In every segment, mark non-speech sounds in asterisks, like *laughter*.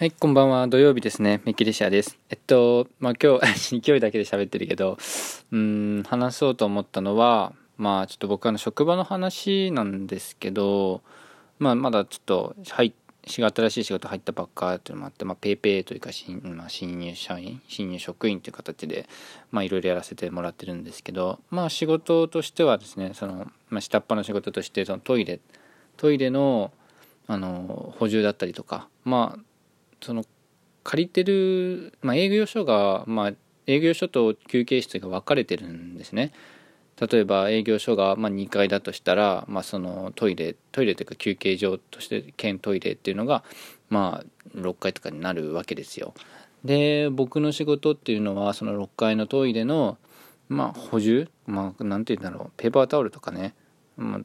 はい、こんばんは。土曜日ですね。メキリシアです。えっと、まあ、今日、*laughs* 勢いだけで喋ってるけど、うん、話そうと思ったのは、まあ、ちょっと僕あの、職場の話なんですけど、まあ、まだちょっと、はい、新しい仕事入ったばっかっていうのもあって、まあ、ペイペイというか新、まあ、新入社員、新入職員という形で、まあ、いろいろやらせてもらってるんですけど、まあ、仕事としてはですね、その、まあ、下っ端の仕事として、そのトイレ、トイレの、あの、補充だったりとか、まあ、その借りてる、まあ、営業所が、まあ、営業所と休憩室が分かれてるんですね。例えば営業所がまあ2階だとしたら、まあ、そのトイレトイレというか休憩所として兼トイレっていうのがまあ6階とかになるわけですよ。で僕の仕事っていうのはその6階のトイレのまあ補充まあ何て言うんだろうペーパータオルとかね、まあ、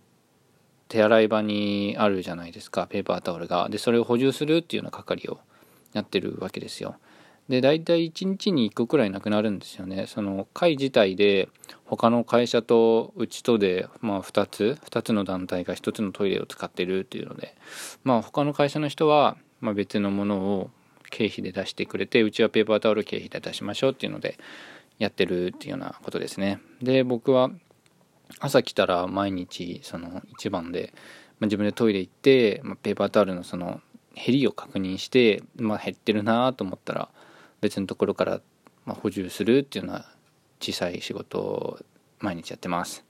手洗い場にあるじゃないですかペーパータオルが。でそれを補充するっていうような係をやってるわけですよ。で大体1日に1個くらいなくなるんですよね。その会自体で他の会社とうちとで、まあ、2つ2つの団体が1つのトイレを使ってるっていうのでまあ他の会社の人は、まあ、別のものを経費で出してくれてうちはペーパータオル経費で出しましょうっていうのでやってるっていうようなことですね。で僕は朝来たら毎日その一番で、まあ、自分でトイレ行って、まあ、ペーパータオルのその減りを確認して、まあ、減ってるなと思ったら別のところから、ま補充するっていうような小さい仕事を毎日やってます。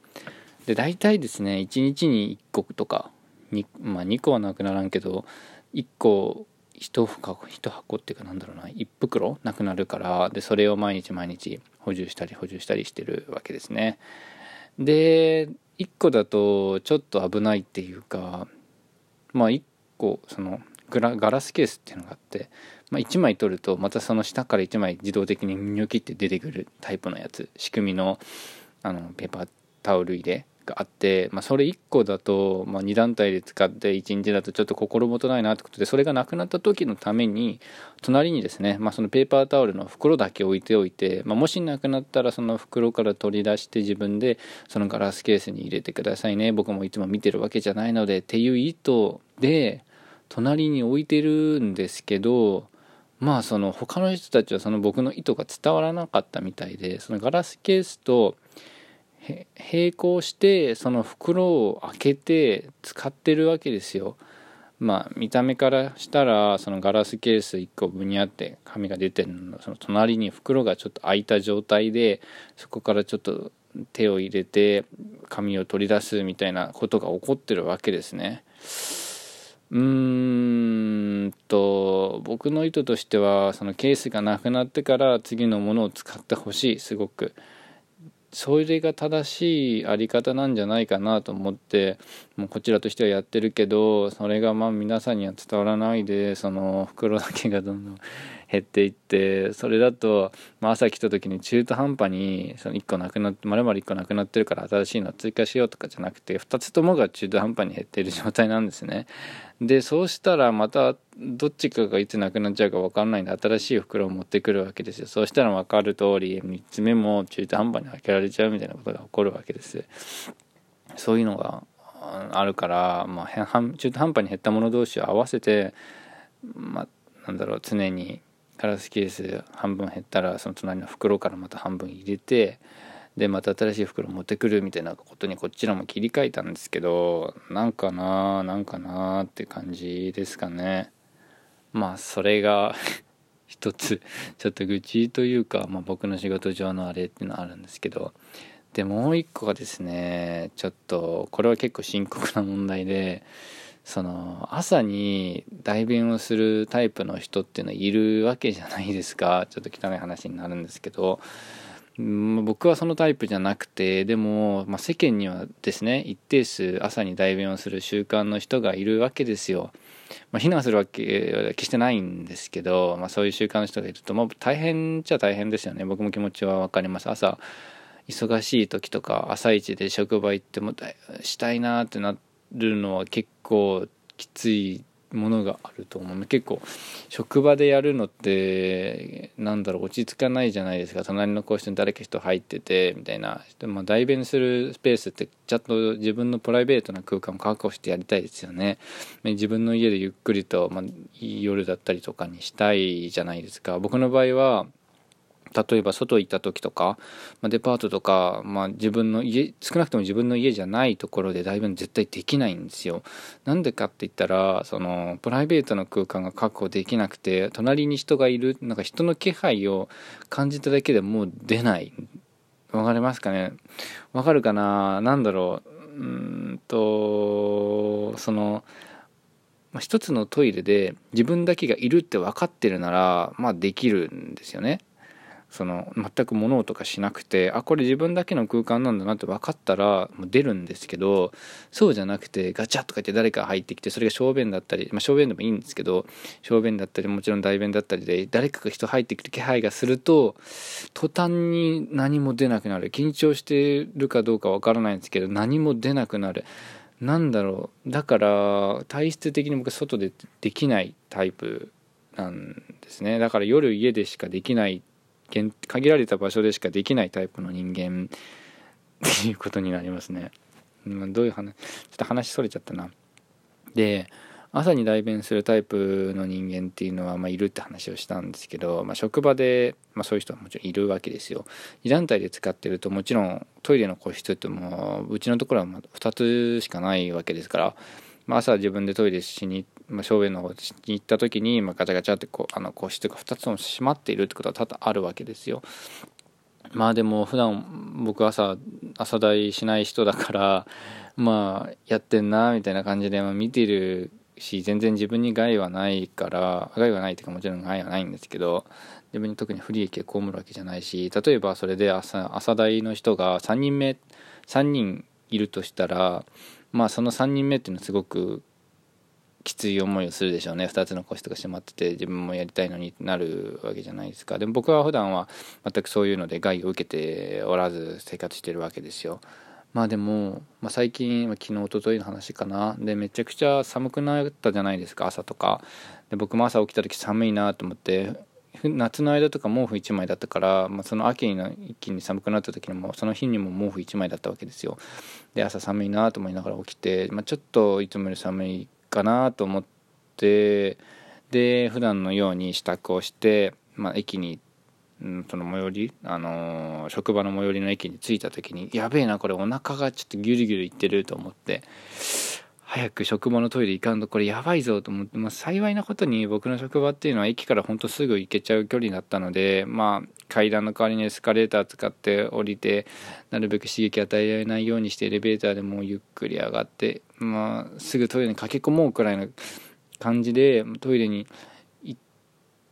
で大体ですね1日に1個とか 2,、まあ、2個はなくならんけど1個1箱1箱っていうかなんだろうな1袋なくなるからでそれを毎日毎日補充したり補充したりしてるわけですね。で1個だとちょっと危ないっていうかまあ1個そのグラガラスケースっていうのがあって、まあ、1枚取るとまたその下から1枚自動的にニョキって出てくるタイプのやつ。仕組みのあのペーパータオル入れがあって、まあ、それ1個だと、まあ、2団体で使って1日だとちょっと心もとないなってことでそれがなくなった時のために隣にですね、まあ、そのペーパータオルの袋だけ置いておいて、まあ、もしなくなったらその袋から取り出して自分でそのガラスケースに入れてくださいね。僕もいつも見てるわけじゃないのでっていう意図で隣に置いてるんですけどまあその他の人たちはその僕の意図が伝わらなかったみたいでそのガラスケースと並行してその袋を開けて使ってるわけですよ。まあ見た目からしたらそのガラスケース1個ぶにあって紙が出てるのその隣に袋がちょっと開いた状態でそこからちょっと手を入れて紙を取り出すみたいなことが起こってるわけですね。うーんと僕の意図としてはそのケースがなくなってから次のものを使ってほしい。すごく。それが正しいあり方なんじゃないかなと思ってもうこちらとしてはやってるけどそれがまあ皆さんには伝わらないでその袋だけがどんどん減っていってそれだと、まあ、朝来た時に中途半端にその1個なくなってまるまる1個なくなってるから新しいの追加しようとかじゃなくて2つともが中途半端に減っている状態なんですね。でそうしたらまたどっちかがいつなくなっちゃうか分かんないんで新しい袋を持ってくるわけですよ。そうしたら分かる通り3つ目も中途半端に開けられちゃうみたいなことが起こるわけです。そういうのがあるから、まあ、中途半端に減ったもの同士を合わせてまあなんだろう常にガラスケース半分減ったらその隣の袋からまた半分入れてでまた新しい袋持ってくるみたいなことにこっちらも切り替えたんですけどなんかななんかなって感じですかね。まあそれが *laughs* 一つちょっと愚痴というか、まあ、僕の仕事上のあれっていうのはあるんですけどでもう一個がですねちょっとこれは結構深刻な問題でその朝に代弁をするタイプの人っていうのはいるわけじゃないですか。*laughs* ちょっと汚い話になるんですけど。僕はそのタイプじゃなくてでも、まあ、世間にはですね一定数朝に代弁をする習慣の人がいるわけですよ。まあ、非難するわけは決してないんですけど、まあ、そういう習慣の人がいると、まあ、大変っちゃ大変ですよね。僕も気持ちは分かります。朝忙しい時とか朝一で職場行ってもしたいなってなるのは結構きついものがあると思う。結構職場でやるのってなんだろう落ち着かないじゃないですか。隣の個室に誰か人入っててみたいな、まあ、代弁するスペースってちゃんと自分のプライベートな空間を確保してやりたいですよね。自分の家でゆっくりと、まあ、夜だったりとかにしたいじゃないですか。僕の場合は例えば外行った時とか、まあ、デパートとか、まあ、自分の家少なくとも自分の家じゃないところでだいぶ絶対できないんですよ。なんでかって言ったらそのプライベートの空間が確保できなくて隣に人がいるなんか人の気配を感じただけでもう出ない。わかりますかね？わかるかな？なんだろう？うんとそのまあ、一つのトイレで自分だけがいるって分かってるならまあできるんですよね。その全く物音がしなくてあこれ自分だけの空間なんだなって分かったらもう出るんですけどそうじゃなくてガチャッとか言って誰か入ってきてそれが小便だったり、まあ、小便でもいいんですけど小便だったりもちろん大便だったりで誰かが人入ってくる気配がすると途端に何も出なくなる。緊張してるかどうか分からないんですけど何も出なくなる。なんだろう。だから体質的に僕外でできないタイプなんですね。だから夜家でしかできない限られた場所でしかできないタイプの人間っていうことになりますね。どういう話ちょっと話それちゃったな。で朝に代弁するタイプの人間っていうのは、まあ、いるって話をしたんですけど、まあ、職場で、まあ、そういう人はもちろんいるわけですよ。2団体で使ってるともちろんトイレの個室ってもううちのところは2つしかないわけですから、まあ、朝自分でトイレしに行っまあ、正面の方に行った時に、まあ、ガチャガチャってこうあの個室が2つも閉まっているってことは多々あるわけですよ。まあでも普段僕朝朝代しない人だからまあやってんなみたいな感じで、見てるし全然自分に害はないから害はないっていうかもちろん害はないんですけど自分に特に不利益を被るわけじゃないし例えばそれで朝朝代の人が3人目3人いるとしたらまあその3人目っていうのはすごくきつい思いをするでしょうね。2つの個室が閉まってて自分もやりたいのになるわけじゃないですか。でも僕は普段は全くそういうので害を受けておらず生活してるわけですよ。まあでも、まあ、最近昨日一昨日の話かな。でめちゃくちゃ寒くなったじゃないですか朝とか。で僕も朝起きた時寒いなと思って夏の間とか毛布1枚だったから、まあ、その秋に一気に寒くなった時にもその日にも毛布1枚だったわけですよ。で朝寒いなと思いながら起きて、まあ、ちょっといつもより寒いかなと思ってで普段のように支度をして、まあ、駅に、うん、その最寄り、あのー、職場の最寄りの駅に着いた時にやべえなこれお腹がちょっとギュルギュルいってると思って早く職場のトイレ行かんとこれやばいぞと思って、まあ、幸いなことに僕の職場っていうのは駅からほんとすぐ行けちゃう距離だったのでまあ階段の代わりにエスカレーター使って降りてなるべく刺激与えられないようにしてエレベーターでもうゆっくり上がって、まあ、すぐトイレに駆け込もうくらいの感じでトイレに行っ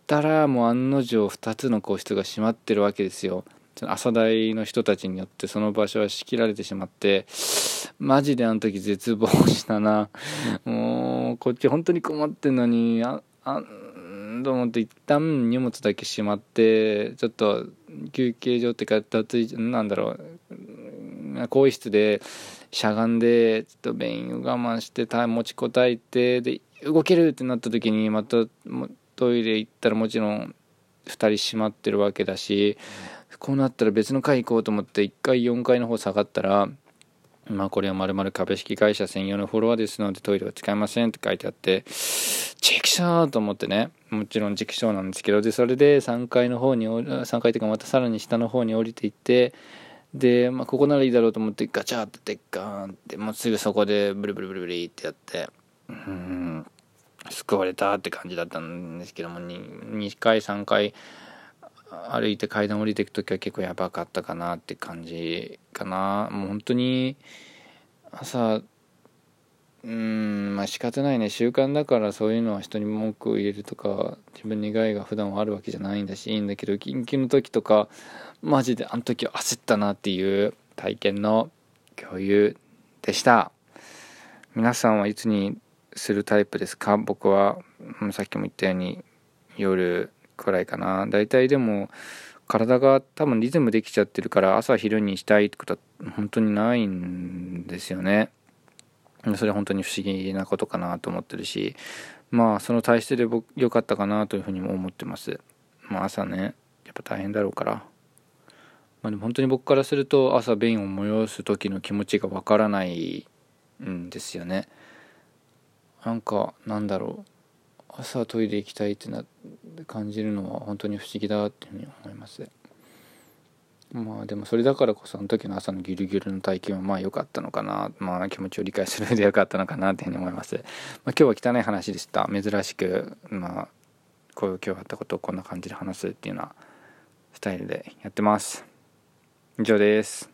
たらもう案の定2つの個室が閉まってるわけですよ。朝代の人たちによってその場所は仕切られてしまってマジであの時絶望したな。もうこっち本当に困ってんのにああと思って一旦荷物だけしまってちょっと休憩所っていうか脱衣なんだろう更衣室でしゃがんでちょっと便意を我慢して持ちこたえてで動けるってなった時にまたトイレ行ったらもちろん2人閉まってるわけだしこうなったら別の階行こうと思って1階4階の方下がったらまあこれはまるまる株式会社専用のフォロワーですのでトイレは使えませんって書いてあってチェキシャーと思ってね。もちろんチェキショーなんですけどでそれで3階の方に3階というかまたさらに下の方に降りていってで、まあ、ここならいいだろうと思ってガチャってでっかーんってもうすぐそこでブルブルブルブリってやってうん救われたって感じだったんですけども 2, 2回3回歩いて階段降りていく時は結構やばかったかなって感じかな。もう本当に朝うんまあ仕方ないね。習慣だからそういうのは人に文句を入れるとか自分に害が普段はあるわけじゃないんだしいいんだけど緊急の時とかマジであの時は焦ったなっていう体験の共有でした。皆さんはいつにするタイプですか？僕はさっきも言ったように夜くらいかな。大体でも体が多分リズムできちゃってるから朝昼にしたいってことは本当にないんですよね。それは本当に不思議なことかなと思ってるしまあその体質で僕良かったかなというふうにも思ってます。まあ朝ねやっぱ大変だろうから。まあでも本当に僕からすると朝便を催す時の気持ちがわからないんですよね。なんかなんだろう。朝トイレ行きたいってな感じるのは本当に不思議だっていうふうに思います。まあでもそれだからこそあの時の朝のギュルギュルの体験はまあ良かったのかな。まあ気持ちを理解する上で良かったのかなっていうふうに思います、まあ、今日は汚い話でした。珍しくまあこういう今日あったことをこんな感じで話すっていうようなスタイルでやってます。以上です。